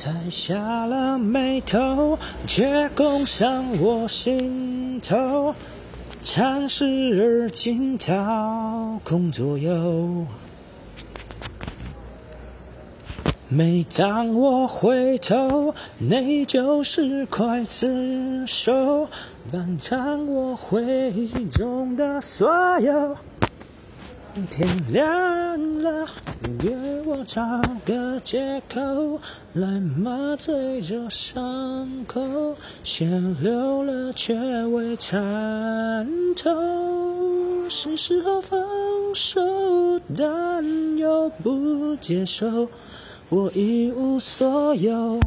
才下了眉头，却攻上我心头。禅时而惊涛空左右。每当我回头，内疚是刽子手，伴唱我回忆中的所有。天亮了，我找个借口来麻醉这伤口，血流了却未参透，是时候放手，但又不接受，我一无所有。